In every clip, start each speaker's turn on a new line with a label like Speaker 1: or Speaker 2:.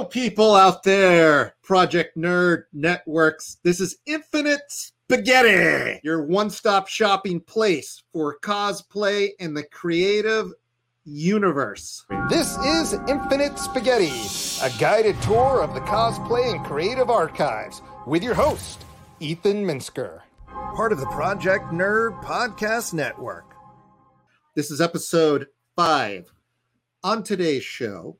Speaker 1: Hello, people out there, Project Nerd Networks. This is Infinite Spaghetti, your one stop shopping place for cosplay and the creative universe. This is Infinite Spaghetti, a guided tour of the cosplay and creative archives with your host, Ethan Minsker, part of the Project Nerd Podcast Network. This is episode five. On today's show,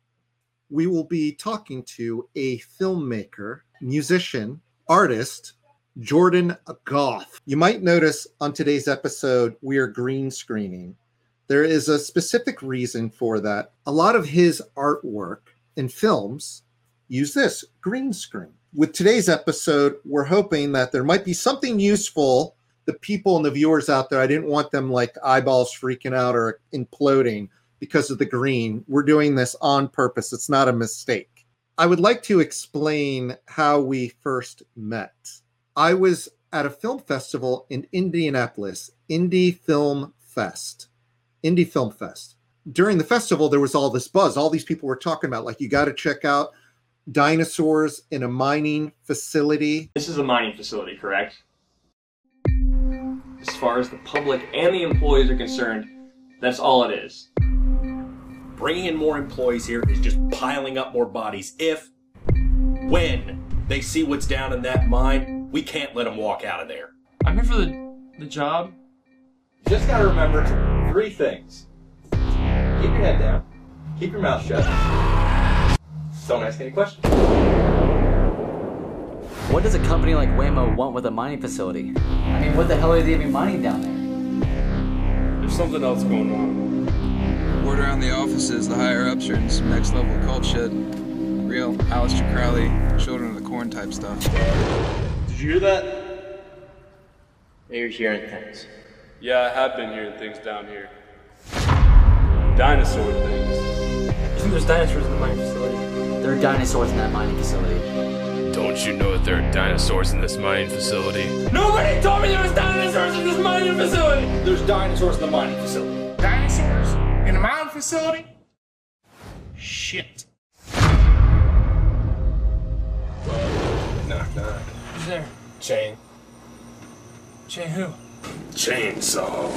Speaker 1: we will be talking to a filmmaker, musician, artist, Jordan Goff. You might notice on today's episode, we are green screening. There is a specific reason for that. A lot of his artwork and films use this green screen. With today's episode, we're hoping that there might be something useful. The people and the viewers out there, I didn't want them like eyeballs freaking out or imploding because of the green. We're doing this on purpose. It's not a mistake. I would like to explain how we first met. I was at a film festival in Indianapolis, Indie Film Fest. Indie Film Fest. During the festival, there was all this buzz. All these people were talking about, like, you got to check out dinosaurs in a mining facility.
Speaker 2: This is a mining facility, correct? As far as the public and the employees are concerned, that's all it is
Speaker 3: bringing in more employees here is just piling up more bodies. If, when they see what's down in that mine, we can't let them walk out of there.
Speaker 2: I'm here for the, the job.
Speaker 4: Just gotta remember three things. Keep your head down. Keep your mouth shut. Don't ask any questions.
Speaker 5: What does a company like Waymo want with a mining facility? I mean, what the hell are they even mining down there?
Speaker 2: There's something else going on.
Speaker 6: Word around the offices, the higher ups are in some next level cult shit. Real Aleister Crowley, Children of the Corn type stuff.
Speaker 2: Did you hear that?
Speaker 7: You're hearing things.
Speaker 8: Yeah, I have been hearing things down here. Dinosaur things.
Speaker 2: You think there's dinosaurs in the mining facility?
Speaker 5: There are dinosaurs in that mining facility.
Speaker 8: Don't you know that there are dinosaurs in this mining facility?
Speaker 2: Nobody told me there was dinosaurs in this mining facility!
Speaker 3: There's dinosaurs in the mining facility.
Speaker 9: Dinosaurs? In a mining facility? Shit.
Speaker 3: Knock, knock.
Speaker 2: Who's there?
Speaker 3: Chain.
Speaker 2: Chain who?
Speaker 3: Chainsaw.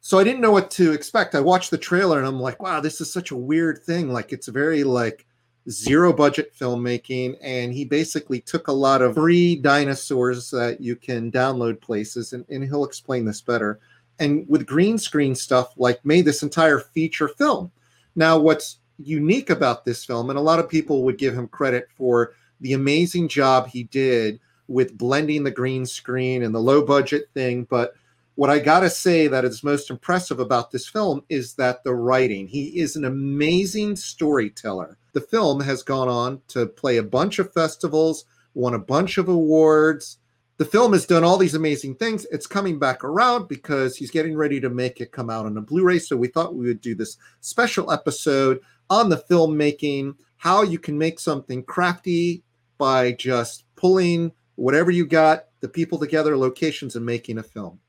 Speaker 1: So I didn't know what to expect. I watched the trailer and I'm like, wow, this is such a weird thing. Like it's very like zero budget filmmaking and he basically took a lot of free dinosaurs that you can download places and, and he'll explain this better and with green screen stuff like made this entire feature film now what's unique about this film and a lot of people would give him credit for the amazing job he did with blending the green screen and the low budget thing but what I got to say that is most impressive about this film is that the writing. He is an amazing storyteller. The film has gone on to play a bunch of festivals, won a bunch of awards. The film has done all these amazing things. It's coming back around because he's getting ready to make it come out on a Blu ray. So we thought we would do this special episode on the filmmaking, how you can make something crafty by just pulling whatever you got, the people together, locations, and making a film.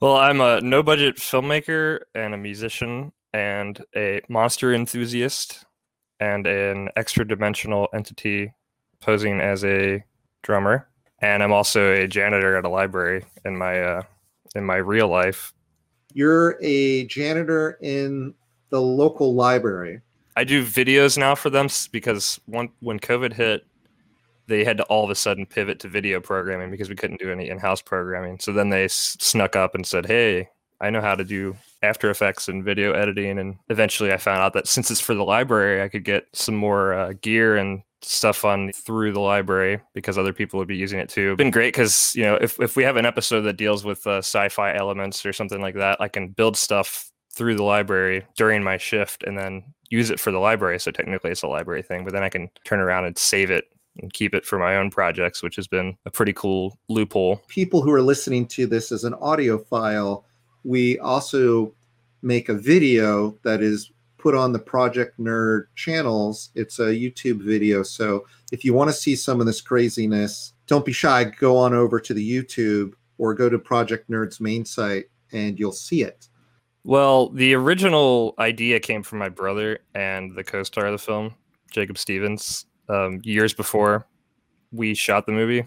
Speaker 10: Well, I'm a no budget filmmaker and a musician and a monster enthusiast and an extra dimensional entity posing as a drummer. And I'm also a janitor at a library in my uh, in my real life.
Speaker 1: You're a janitor in the local library.
Speaker 10: I do videos now for them because one, when COVID hit, they had to all of a sudden pivot to video programming because we couldn't do any in-house programming. So then they s- snuck up and said, "Hey, I know how to do After Effects and video editing." And eventually, I found out that since it's for the library, I could get some more uh, gear and stuff on through the library because other people would be using it too. It's been great because you know if if we have an episode that deals with uh, sci-fi elements or something like that, I can build stuff through the library during my shift and then use it for the library. So technically, it's a library thing, but then I can turn around and save it and keep it for my own projects, which has been a pretty cool loophole.
Speaker 1: People who are listening to this as an audio file, we also make a video that is put on the Project Nerd channels. It's a YouTube video. So if you want to see some of this craziness, don't be shy. Go on over to the YouTube or go to Project Nerd's main site and you'll see it.
Speaker 10: Well, the original idea came from my brother and the co-star of the film, Jacob Stevens, um, years before we shot the movie.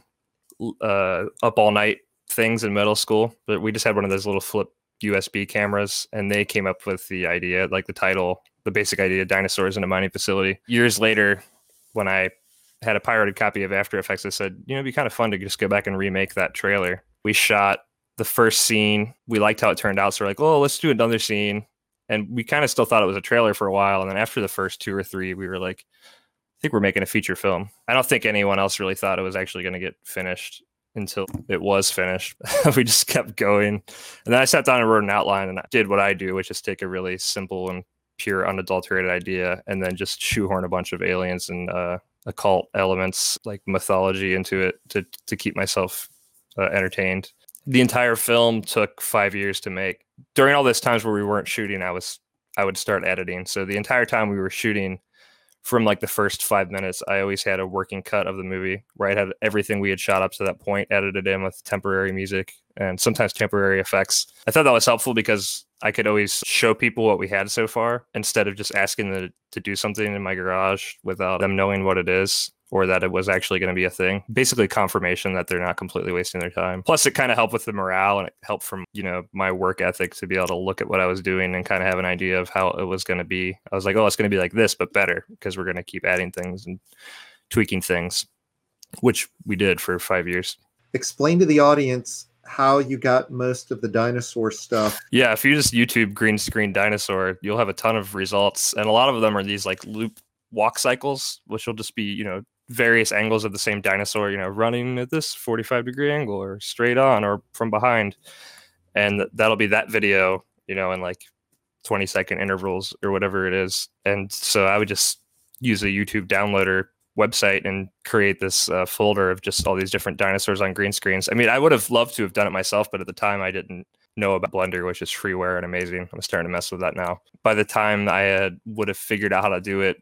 Speaker 10: Uh, up all night things in middle school, but we just had one of those little flip USB cameras, and they came up with the idea, like the title, the basic idea, dinosaurs in a mining facility. Years later, when I had a pirated copy of After Effects, I said, you know, it'd be kind of fun to just go back and remake that trailer. We shot the first scene. We liked how it turned out, so we're like, oh, let's do another scene. And we kind of still thought it was a trailer for a while, and then after the first two or three, we were like, I think we're making a feature film. I don't think anyone else really thought it was actually going to get finished until it was finished. we just kept going. And then I sat down and wrote an outline and I did what I do, which is take a really simple and pure, unadulterated idea and then just shoehorn a bunch of aliens and uh, occult elements like mythology into it to, to keep myself uh, entertained. The entire film took five years to make. During all those times where we weren't shooting, I was I would start editing. So the entire time we were shooting, from like the first five minutes, I always had a working cut of the movie where I had everything we had shot up to that point edited in with temporary music and sometimes temporary effects. I thought that was helpful because I could always show people what we had so far instead of just asking them to do something in my garage without them knowing what it is or that it was actually going to be a thing. Basically, confirmation that they're not completely wasting their time. Plus, it kind of helped with the morale and it helped from, you know, my work ethic to be able to look at what I was doing and kind of have an idea of how it was going to be. I was like, oh, it's going to be like this, but better because we're going to keep adding things and tweaking things, which we did for five years.
Speaker 1: Explain to the audience how you got most of the dinosaur stuff.
Speaker 10: Yeah, if you just YouTube green screen dinosaur, you'll have a ton of results. And a lot of them are these like loop walk cycles, which will just be, you know, various angles of the same dinosaur, you know, running at this 45 degree angle or straight on or from behind. And that'll be that video, you know, in like 20 second intervals or whatever it is. And so I would just use a YouTube downloader website and create this uh, folder of just all these different dinosaurs on green screens. I mean, I would have loved to have done it myself, but at the time I didn't know about Blender, which is freeware and amazing. I'm starting to mess with that now. By the time I had, would have figured out how to do it,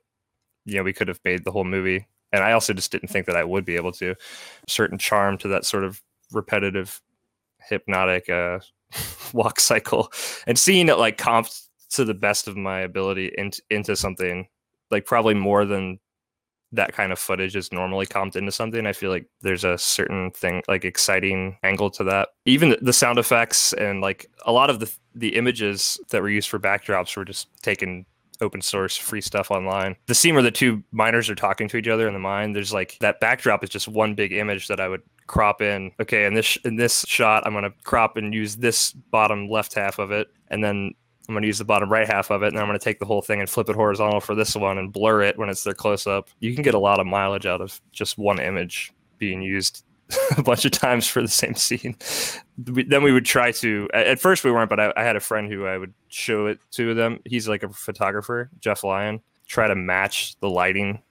Speaker 10: you know, we could have made the whole movie and I also just didn't think that I would be able to. Certain charm to that sort of repetitive, hypnotic uh, walk cycle, and seeing it like comped to the best of my ability into into something like probably more than that kind of footage is normally comped into something. I feel like there's a certain thing like exciting angle to that. Even the sound effects and like a lot of the the images that were used for backdrops were just taken open source free stuff online. The scene where the two miners are talking to each other in the mine, there's like that backdrop is just one big image that I would crop in. Okay, in this in this shot, I'm gonna crop and use this bottom left half of it, and then I'm gonna use the bottom right half of it, and I'm gonna take the whole thing and flip it horizontal for this one and blur it when it's their close up. You can get a lot of mileage out of just one image being used a bunch of times for the same scene. We, then we would try to. At first, we weren't, but I, I, had a friend who I would show it to them. He's like a photographer, Jeff Lyon. Try to match the lighting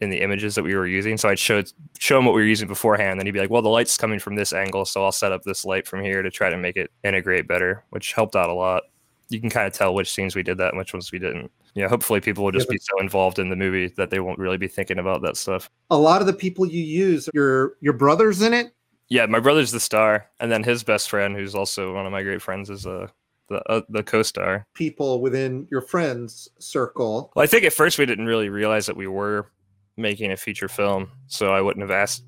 Speaker 10: in the images that we were using. So I'd show show him what we were using beforehand. Then he'd be like, "Well, the light's coming from this angle, so I'll set up this light from here to try to make it integrate better," which helped out a lot. You can kind of tell which scenes we did that and which ones we didn't yeah, hopefully people will just yeah, be so involved in the movie that they won't really be thinking about that stuff.
Speaker 1: A lot of the people you use, your your brothers in it.
Speaker 10: Yeah, my brother's the star, and then his best friend, who's also one of my great friends, is uh, the uh, the co-star.
Speaker 1: People within your friends circle.
Speaker 10: Well, I think at first we didn't really realize that we were making a feature film, so I wouldn't have asked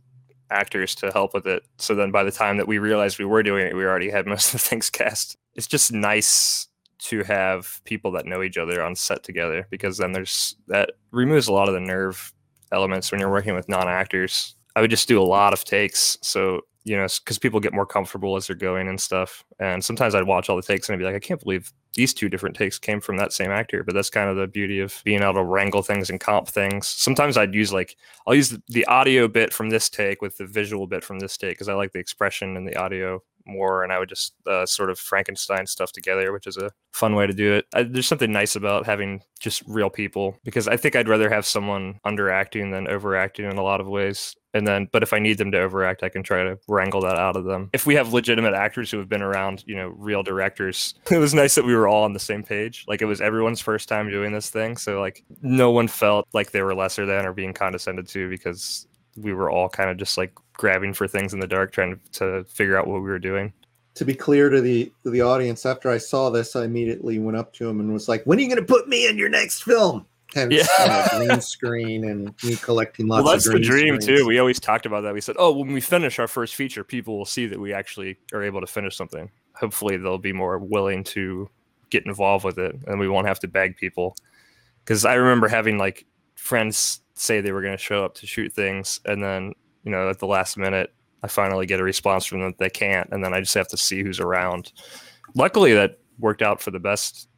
Speaker 10: actors to help with it. So then by the time that we realized we were doing it, we already had most of the things cast. It's just nice to have people that know each other on set together because then there's that removes a lot of the nerve elements when you're working with non-actors. I would just do a lot of takes. So, you know, because people get more comfortable as they're going and stuff. And sometimes I'd watch all the takes and I'd be like, I can't believe these two different takes came from that same actor. But that's kind of the beauty of being able to wrangle things and comp things. Sometimes I'd use like, I'll use the audio bit from this take with the visual bit from this take because I like the expression and the audio more and I would just uh, sort of Frankenstein stuff together, which is a fun way to do it. I, there's something nice about having just real people because I think I'd rather have someone underacting than overacting in a lot of ways. And then, but if I need them to overact, I can try to wrangle that out of them. If we have legitimate actors who have been around, you know, real directors, it was nice that we were all on the same page. Like it was everyone's first time doing this thing. So, like, no one felt like they were lesser than or being condescended to because we were all kind of just like grabbing for things in the dark, trying to, to figure out what we were doing.
Speaker 1: To be clear to the to the audience, after I saw this, I immediately went up to him and was like, "When are you going to put me in your next film?" Hence,
Speaker 10: Yeah.
Speaker 1: uh, green screen and me collecting lots
Speaker 10: well, that's
Speaker 1: of
Speaker 10: the dream
Speaker 1: screens.
Speaker 10: too. We always talked about that. We said, "Oh, when we finish our first feature, people will see that we actually are able to finish something. Hopefully, they'll be more willing to get involved with it, and we won't have to beg people." Because I remember having like friends say they were going to show up to shoot things, and then you know at the last minute, I finally get a response from them that they can't, and then I just have to see who's around. Luckily, that worked out for the best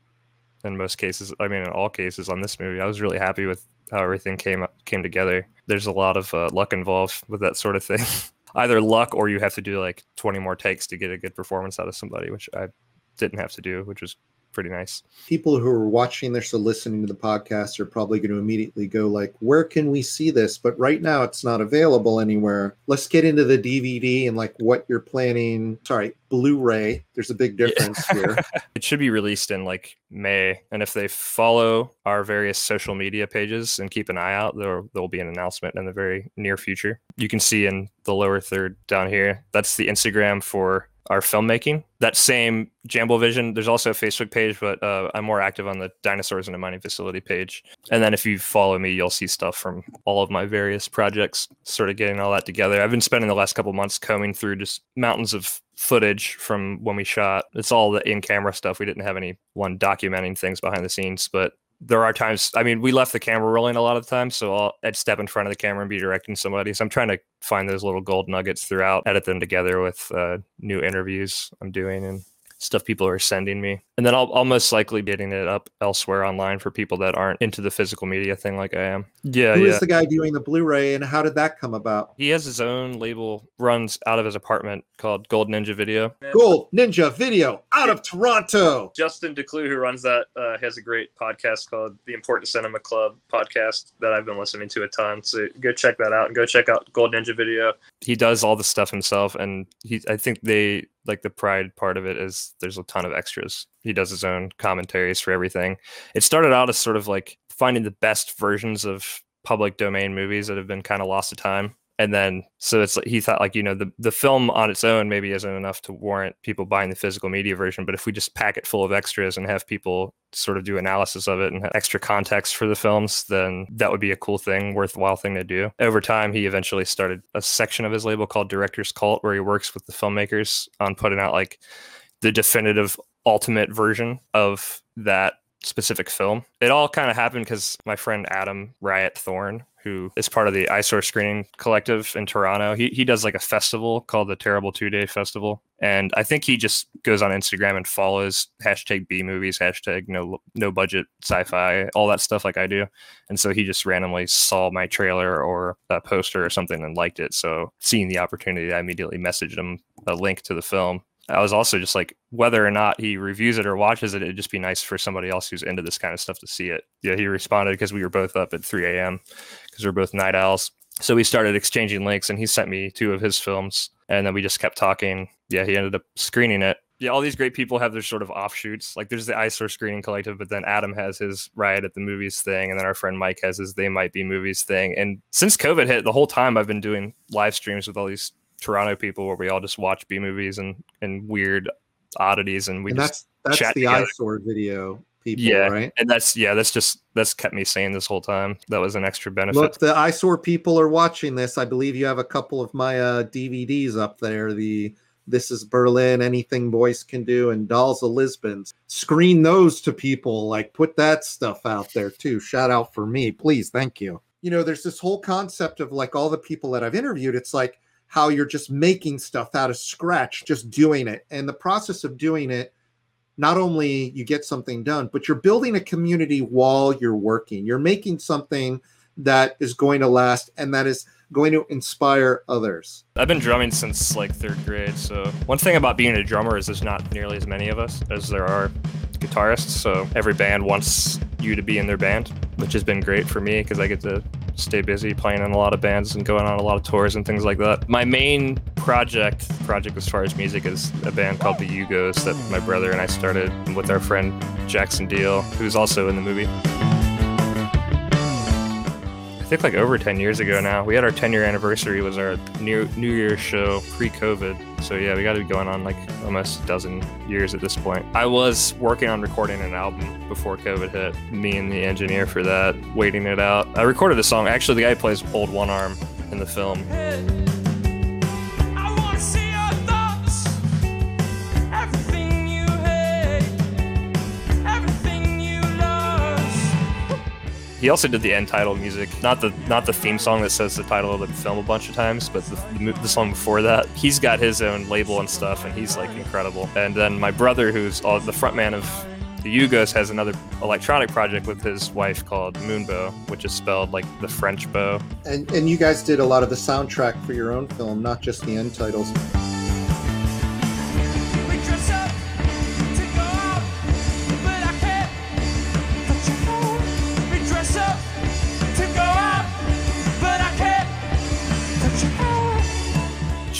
Speaker 10: in most cases. I mean, in all cases on this movie, I was really happy with how everything came came together. There's a lot of uh, luck involved with that sort of thing. Either luck or you have to do like 20 more takes to get a good performance out of somebody, which I didn't have to do, which was pretty nice.
Speaker 1: People who are watching this or listening to the podcast are probably going to immediately go like, "Where can we see this?" But right now, it's not available anywhere. Let's get into the DVD and like what you're planning. Sorry, Blu-ray. There's a big difference here.
Speaker 10: It should be released in like May, and if they follow our various social media pages and keep an eye out, there there will be an announcement in the very near future. You can see in the lower third down here. That's the Instagram for our filmmaking. That same Jamble Vision. There's also a Facebook page, but uh, I'm more active on the Dinosaurs in a Mining Facility page. And then if you follow me, you'll see stuff from all of my various projects. Sort of getting all that together. I've been spending the last couple months combing through just mountains of footage from when we shot. It's all the in-camera stuff. We didn't have anyone documenting things behind the scenes, but there are times. I mean, we left the camera rolling a lot of the time, so I'll, I'd step in front of the camera and be directing somebody. So I'm trying to find those little gold nuggets throughout, edit them together with uh, new interviews I'm doing and stuff people are sending me. And then I'll, I'll most likely be getting it up elsewhere online for people that aren't into the physical media thing like I am. Yeah,
Speaker 1: Who is
Speaker 10: yeah.
Speaker 1: the guy doing the Blu-ray, and how did that come about?
Speaker 10: He has his own label, runs out of his apartment called Gold Ninja Video.
Speaker 1: Gold Ninja Video out of Toronto.
Speaker 10: Justin Decloux, who runs that, uh, has a great podcast called the Important Cinema Club podcast that I've been listening to a ton. So go check that out and go check out Gold Ninja Video. He does all the stuff himself, and he I think they like the pride part of it is there's a ton of extras. He does his own commentaries for everything. It started out as sort of like finding the best versions of public domain movies that have been kind of lost to time and then so it's he thought like you know the, the film on its own maybe isn't enough to warrant people buying the physical media version but if we just pack it full of extras and have people sort of do analysis of it and have extra context for the films then that would be a cool thing worthwhile thing to do. Over time he eventually started a section of his label called director's cult where he works with the filmmakers on putting out like the definitive ultimate version of that specific film. It all kind of happened because my friend Adam Riot Thorne, who is part of the eyesore screening collective in Toronto, he, he does like a festival called the Terrible Two Day Festival. And I think he just goes on Instagram and follows hashtag B movies, hashtag no no budget sci-fi, all that stuff like I do. And so he just randomly saw my trailer or a poster or something and liked it. So seeing the opportunity, I immediately messaged him a link to the film I was also just like, whether or not he reviews it or watches it, it'd just be nice for somebody else who's into this kind of stuff to see it. Yeah, he responded because we were both up at 3 a.m. because we're both night owls. So we started exchanging links, and he sent me two of his films, and then we just kept talking. Yeah, he ended up screening it. Yeah, all these great people have their sort of offshoots. Like there's the eyesore screening collective, but then Adam has his riot at the movies thing, and then our friend Mike has his they might be movies thing. And since COVID hit, the whole time I've been doing live streams with all these Toronto people where we all just watch B movies and and weird oddities, and we
Speaker 1: and
Speaker 10: just
Speaker 1: that's that's
Speaker 10: chat
Speaker 1: the
Speaker 10: together.
Speaker 1: eyesore video people,
Speaker 10: yeah,
Speaker 1: right?
Speaker 10: and that's yeah, that's just that's kept me sane this whole time. That was an extra benefit.
Speaker 1: Look, the eyesore people are watching this. I believe you have a couple of my uh, DVDs up there. The This is Berlin, Anything Boys Can Do, and Dolls of Lisbon. Screen those to people. Like, put that stuff out there too. Shout out for me, please. Thank you. You know, there's this whole concept of like all the people that I've interviewed. It's like how you're just making stuff out of scratch, just doing it. And the process of doing it, not only you get something done, but you're building a community while you're working. You're making something that is going to last and that is going to inspire others.
Speaker 10: I've been drumming since like third grade. So one thing about being a drummer is there's not nearly as many of us as there are guitarists. So every band wants you to be in their band, which has been great for me because I get to stay busy playing in a lot of bands and going on a lot of tours and things like that. My main project, project as far as music, is a band called the Yugos that my brother and I started with our friend Jackson Deal, who's also in the movie. Think like over 10 years ago now. We had our 10 year anniversary was our new New Year's show pre-COVID. So yeah, we got to be going on like almost a dozen years at this point. I was working on recording an album before COVID hit. Me and the engineer for that, waiting it out. I recorded a song. Actually, the guy plays Old One Arm in the film. He also did the end title music, not the not the theme song that says the title of the film a bunch of times, but the, the song before that. He's got his own label and stuff, and he's like incredible. And then my brother, who's all, the frontman of the Yugos, has another electronic project with his wife called Moonbeau, which is spelled like the French beau.
Speaker 1: And and you guys did a lot of the soundtrack for your own film, not just the end titles.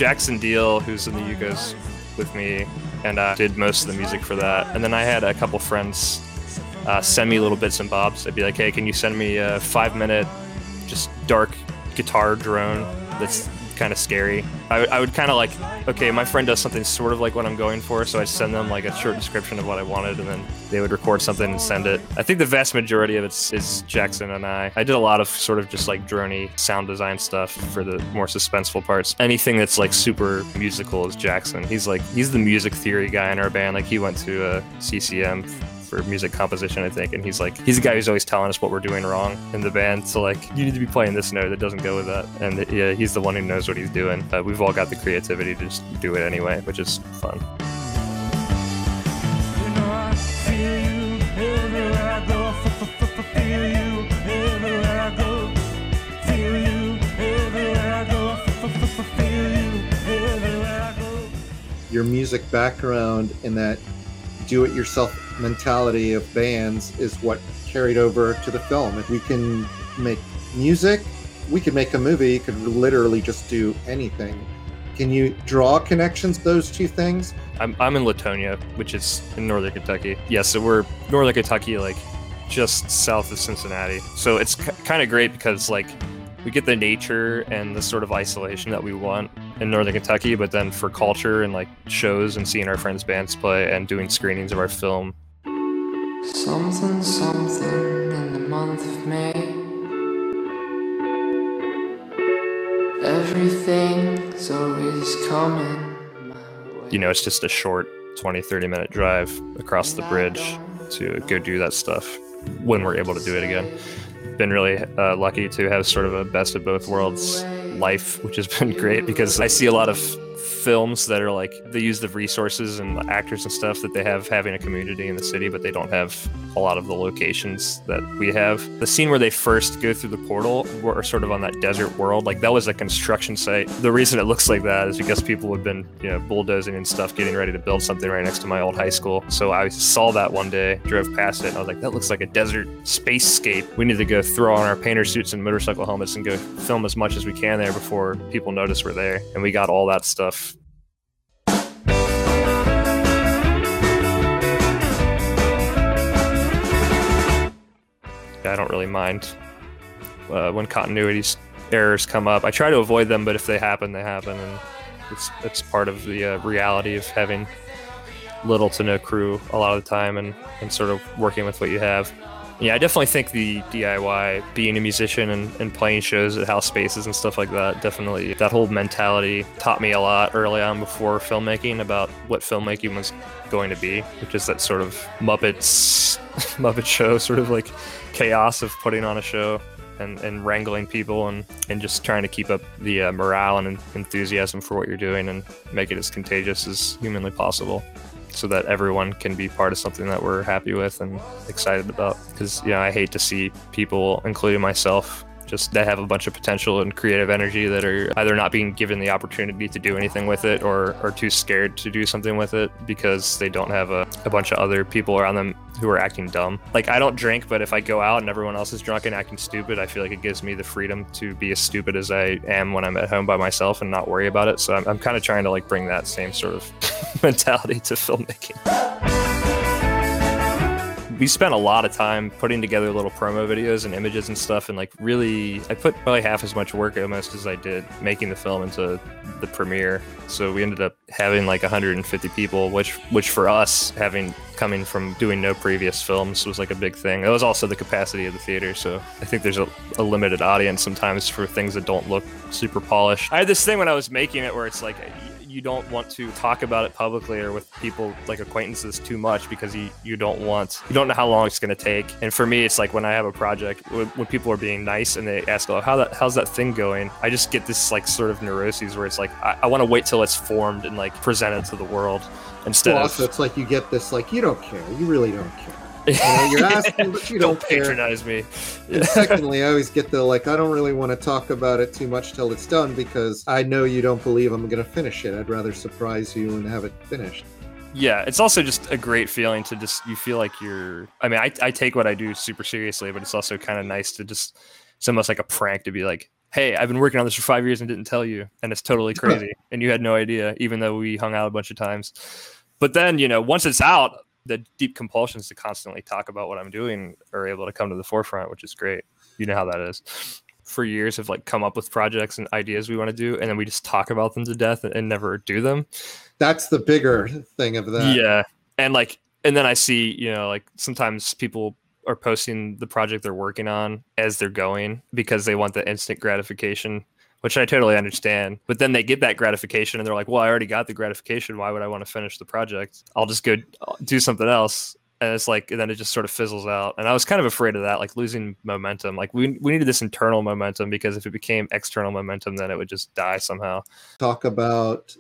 Speaker 10: Jackson Deal, who's in the Yugos with me, and I did most of the music for that. And then I had a couple friends uh, send me little bits and bobs. I'd be like, hey, can you send me a five minute, just dark guitar drone that's kind of scary. I, I would kind of like, okay, my friend does something sort of like what I'm going for, so I'd send them like a short description of what I wanted, and then they would record something and send it. I think the vast majority of it is Jackson and I. I did a lot of sort of just like droney sound design stuff for the more suspenseful parts. Anything that's like super musical is Jackson. He's like he's the music theory guy in our band. Like he went to uh, a CCM for music composition, I think. And he's like, he's the guy who's always telling us what we're doing wrong in the band. So like, you need to be playing this note that doesn't go with that. And yeah, he's the one who knows what he's doing. Uh, we've all got the creativity to just do it anyway, which is fun.
Speaker 1: Your music background in that do it yourself mentality of bands is what carried over to the film. If we can make music, we could make a movie, you could literally just do anything. Can you draw connections those two things?
Speaker 10: I'm, I'm in Latonia, which is in northern Kentucky. Yeah, so we're northern Kentucky, like just south of Cincinnati. So it's kind of great because like we get the nature and the sort of isolation that we want in northern Kentucky, but then for culture and like shows and seeing our friends' bands play and doing screenings of our film,
Speaker 11: Something, something in the month of May. Everything's always coming.
Speaker 10: you know, it's just a short 20, 30 minute drive across the bridge to go do that stuff when we're able to do it again. Been really uh, lucky to have sort of a best of both worlds life, which has been great because I see a lot of films that are like they use the resources and actors and stuff that they have having a community in the city, but they don't have a lot of the locations that we have. The scene where they first go through the portal, we're sort of on that desert world. Like that was a construction site. The reason it looks like that is because people have been, you know, bulldozing and stuff, getting ready to build something right next to my old high school. So I saw that one day, drove past it, and I was like, that looks like a desert spacescape. We need to go throw on our painter suits and motorcycle helmets and go film as much as we can there before people notice we're there. And we got all that stuff I don't really mind uh, when continuity errors come up. I try to avoid them, but if they happen, they happen, and it's it's part of the uh, reality of having little to no crew a lot of the time, and and sort of working with what you have. Yeah, I definitely think the DIY, being a musician and, and playing shows at house spaces and stuff like that, definitely that whole mentality taught me a lot early on before filmmaking about what filmmaking was going to be, which is that sort of Muppets, Muppet show, sort of like chaos of putting on a show and, and wrangling people and, and just trying to keep up the uh, morale and enthusiasm for what you're doing and make it as contagious as humanly possible so that everyone can be part of something that we're happy with and excited about. Because, you know, I hate to see people, including myself, just that have a bunch of potential and creative energy that are either not being given the opportunity to do anything with it or are too scared to do something with it because they don't have a, a bunch of other people around them who are acting dumb. Like I don't drink, but if I go out and everyone else is drunk and acting stupid, I feel like it gives me the freedom to be as stupid as I am when I'm at home by myself and not worry about it. So I'm, I'm kind of trying to like bring that same sort of mentality to filmmaking we spent a lot of time putting together little promo videos and images and stuff, and like really, I put probably half as much work almost as I did making the film into the premiere. So we ended up having like 150 people, which which for us having coming from doing no previous films was like a big thing. That was also the capacity of the theater, so I think there's a, a limited audience sometimes for things that don't look super polished. I had this thing when I was making it where it's like you don't want to talk about it publicly or with people like acquaintances too much because you, you don't want you don't know how long it's going to take. And for me it's like when i have a project when, when people are being nice and they ask oh how that how's that thing going? I just get this like sort of neuroses where it's like i, I want to wait till it's formed and like presented to the world instead
Speaker 1: well,
Speaker 10: of
Speaker 1: it's like you get this like you don't care. You really don't care you know, you're asking, but you don't,
Speaker 10: don't patronize me.
Speaker 1: Secondly, I always get the like, I don't really want to talk about it too much till it's done because I know you don't believe I'm going to finish it. I'd rather surprise you and have it finished.
Speaker 10: Yeah, it's also just a great feeling to just you feel like you're. I mean, I, I take what I do super seriously, but it's also kind of nice to just. It's almost like a prank to be like, "Hey, I've been working on this for five years and didn't tell you, and it's totally crazy, and you had no idea, even though we hung out a bunch of times." But then, you know, once it's out, the deep compulsions to constantly talk about what I'm doing are able to come to the forefront, which is great. You know how that is. For years, have like come up with projects and ideas we want to do, and then we just talk about them to death and, and never do them.
Speaker 1: That's the bigger thing of that.
Speaker 10: Yeah, and like, and then I see, you know, like sometimes people are posting the project they're working on as they're going because they want the instant gratification which I totally understand. But then they get that gratification and they're like, well, I already got the gratification. Why would I want to finish the project? I'll just go uh, do something else. And it's like, and then it just sort of fizzles out. And I was kind of afraid of that, like losing momentum. Like we, we needed this internal momentum because if it became external momentum, then it would just die somehow.
Speaker 1: Talk about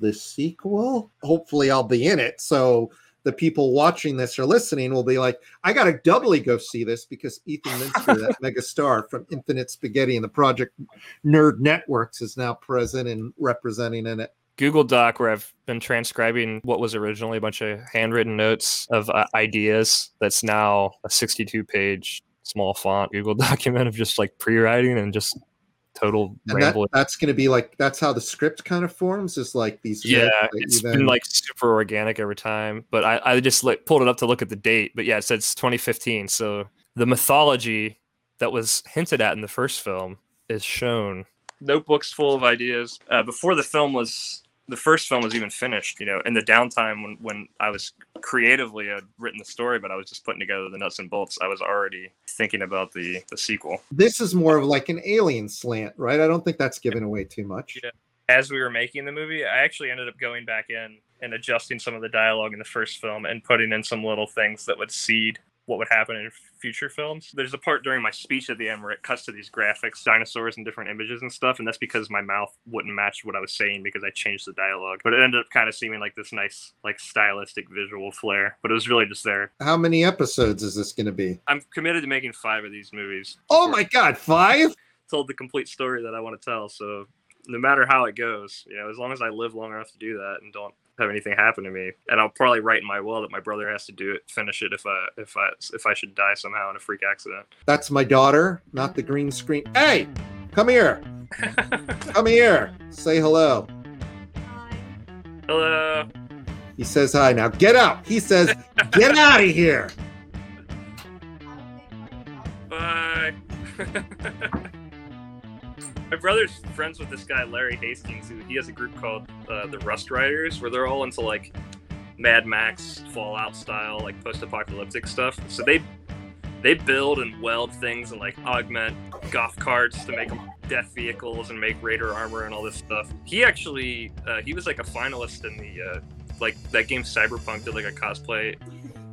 Speaker 1: the sequel. Hopefully, I'll be in it. So the people watching this or listening will be like, I got to doubly go see this because Ethan Minsker, that mega star from Infinite Spaghetti and the Project Nerd Networks, is now present and representing in it.
Speaker 10: Google Doc, where I've been transcribing what was originally a bunch of handwritten notes of uh, ideas. That's now a 62 page small font Google document of just like pre writing and just total
Speaker 1: and that, that's going to be like that's how the script kind of forms is like these
Speaker 10: yeah it's been like super organic every time but i, I just like pulled it up to look at the date but yeah it says 2015 so the mythology that was hinted at in the first film is shown notebooks full of ideas uh, before the film was the first film was even finished, you know, in the downtime when, when I was creatively had written the story, but I was just putting together the nuts and bolts. I was already thinking about the the sequel.
Speaker 1: This is more of like an alien slant, right? I don't think that's giving away too much.
Speaker 10: Yeah. As we were making the movie, I actually ended up going back in and adjusting some of the dialogue in the first film and putting in some little things that would seed what would happen in future films. There's a part during my speech at the end where it cuts to these graphics, dinosaurs and different images and stuff, and that's because my mouth wouldn't match what I was saying because I changed the dialogue. But it ended up kind of seeming like this nice, like stylistic visual flair. But it was really just there.
Speaker 1: How many episodes is this going to be?
Speaker 10: I'm committed to making five of these movies.
Speaker 1: Oh my god, five!
Speaker 10: Told the complete story that I want to tell. So no matter how it goes, you know, as long as I live long enough to do that and don't have anything happen to me, and I'll probably write in my will that my brother has to do it, finish it if I if I if I should die somehow in a freak accident.
Speaker 1: That's my daughter, not the green screen. Hey, come here, come here, say hello.
Speaker 10: Hello.
Speaker 1: He says hi. Now get out. He says, get out of here.
Speaker 10: Bye. my brother's friends with this guy Larry Hastings, who he has a group called uh, the Rust Riders, where they're all into like Mad Max, Fallout style, like post-apocalyptic stuff. So they they build and weld things and like augment golf carts to make them death vehicles and make raider armor and all this stuff. He actually uh, he was like a finalist in the uh, like that game Cyberpunk did like a cosplay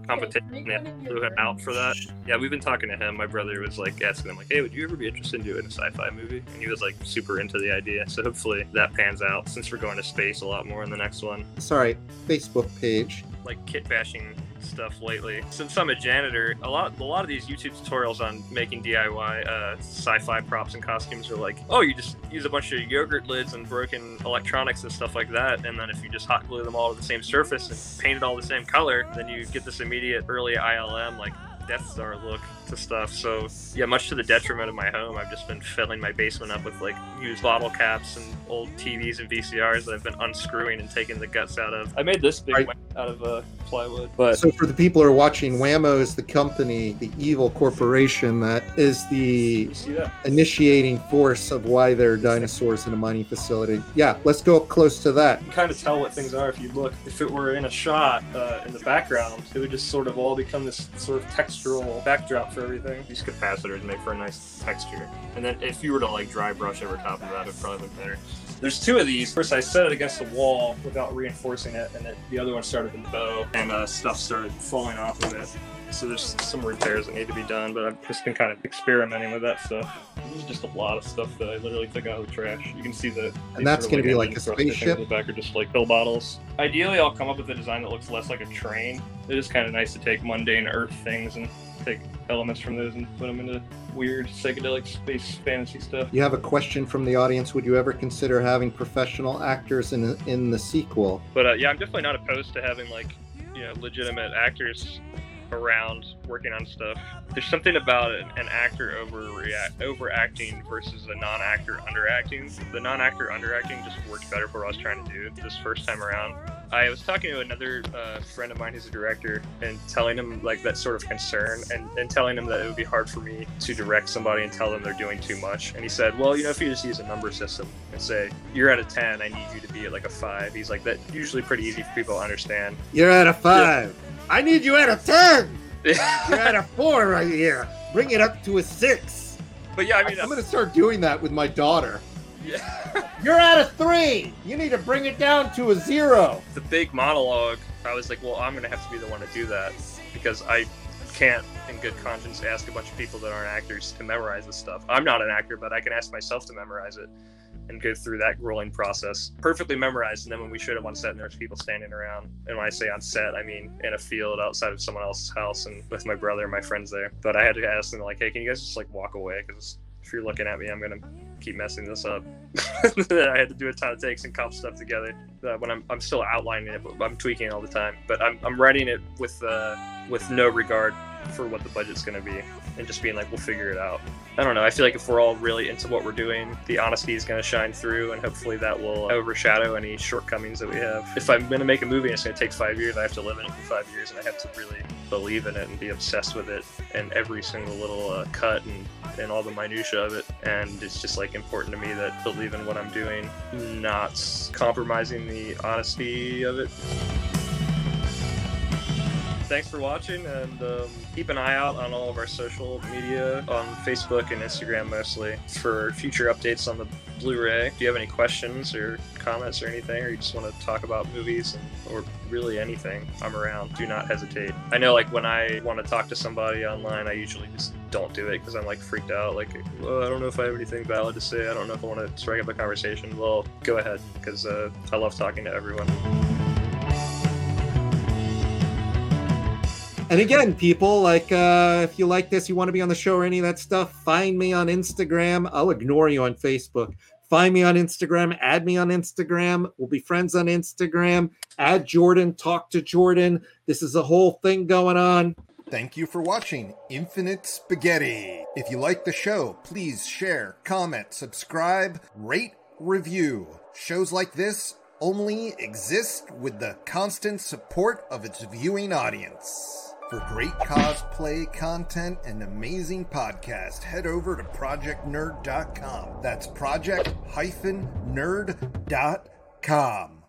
Speaker 10: competition and flew him out for that. Yeah, we've been talking to him. My brother was like asking him like, "Hey, would you ever be interested in doing a sci-fi movie?" And he was like super into the idea. So hopefully that pans out since we're going to space a lot more in the next one.
Speaker 1: Sorry, Facebook page.
Speaker 10: Like kit bashing stuff lately. Since I'm a janitor, a lot a lot of these YouTube tutorials on making DIY uh, sci-fi props and costumes are like, oh, you just use a bunch of yogurt lids and broken electronics and stuff like that, and then if you just hot glue them all to the same surface and paint it all the same color, then you get this immediate early ILM like Death Star look to stuff. So yeah, much to the detriment of my home, I've just been filling my basement up with like used bottle caps and old TVs and VCRs that I've been unscrewing and taking the guts out of. I made this big
Speaker 1: Right.
Speaker 10: one out of uh, plywood, but
Speaker 1: So for the people who are watching, Whammo is the company, the evil corporation that is the
Speaker 10: that?
Speaker 1: initiating force of why there are dinosaurs in a mining facility. Yeah, let's go up close to that.
Speaker 10: you can kind of tell what things are if you look. If it were in a shot uh, in the background, it would just sort of all become this sort of textural backdrop for everything. These capacitors make for a nice texture. And then if you were to like dry brush over top of that, it would probably look better. There's two of these. First, I set it against the wall without reinforcing it, and then the other one started in the bow, and uh, stuff started falling off of it. So there's some repairs that need to be done, but I've just been kind of experimenting with that stuff. There's just a lot of stuff that I literally took out of the trash. You can see that.
Speaker 1: And that's
Speaker 10: going to
Speaker 1: be like a spaceship?
Speaker 10: In the back are just like pill bottles. Ideally, I'll come up with a design that looks less like a train. It is kind of nice to take mundane Earth things and take elements from those and put them into weird psychedelic space fantasy stuff.
Speaker 1: You have a question from the audience. Would you ever consider having professional actors in in the sequel?
Speaker 10: But uh, yeah, I'm definitely not opposed to having like you know legitimate actors around working on stuff. There's something about an, actor overreact overacting versus a non-actor underacting. The non-actor underacting just worked better for what I was trying to do this first time around. I was talking to another uh, friend of mine who's a director and telling him like that sort of concern and, and telling him that it would be hard for me to direct somebody and tell them they're doing too much. And he said, well, you know, if you just use a number system and say, you're at a 10, I need you to be at like a 5. He's like, that's usually pretty easy for people to understand.
Speaker 1: You're at a five. I need you at a ten. You're at a four right here. Bring it up to a six.
Speaker 10: But yeah, I mean,
Speaker 1: I'm going to start doing that with my daughter.
Speaker 10: Yeah.
Speaker 1: You're at a three. You need to bring it down to a zero.
Speaker 10: the big monologue, I was like, well, I'm going to have to be the one to do that because I can't, in good conscience, ask a bunch of people that aren't actors to memorize this stuff. I'm not an actor, but I can ask myself to memorize it and go through that grueling process. Perfectly memorized, and then when we showed up on set, and there's people standing around. And when I say on set, I mean in a field outside of someone else's house and with my brother and my friends there. But I had to ask them, like, hey, can you guys just like walk away? Because if you're looking at me, I'm gonna keep messing this up. I had to do a ton of takes and comp stuff together. Uh, when I'm, I'm still outlining it, but I'm tweaking all the time. But I'm, I'm writing it with uh, with no regard for what the budget's going to be, and just being like, we'll figure it out. I don't know. I feel like if we're all really into what we're doing, the honesty is going to shine through, and hopefully that will overshadow any shortcomings that we have. If I'm going to make a movie and it's going to take five years, I have to live in it for five years, and I have to really believe in it and be obsessed with it and every single little uh, cut and and all the minutia of it. And it's just like important to me that believe in what I'm doing, not compromising the honesty of it. Thanks for watching, and um, keep an eye out on all of our social media on Facebook and Instagram mostly for future updates on the Blu-ray. If you have any questions or comments or anything, or you just want to talk about movies and, or really anything, I'm around. Do not hesitate. I know, like when I want to talk to somebody online, I usually just don't do it because I'm like freaked out. Like, well, I don't know if I have anything valid to say. I don't know if I want to strike up a conversation. Well, go ahead because uh, I love talking to everyone.
Speaker 1: And again, people, like uh, if you like this, you want to be on the show or any of that stuff, find me on Instagram. I'll ignore you on Facebook. Find me on Instagram, add me on Instagram. We'll be friends on Instagram. Add Jordan, talk to Jordan. This is a whole thing going on.
Speaker 12: Thank you for watching Infinite Spaghetti. If you like the show, please share, comment, subscribe, rate, review. Shows like this only exist with the constant support of its viewing audience. For great cosplay content and amazing podcast, head over to projectnerd.com. That's project-nerd.com.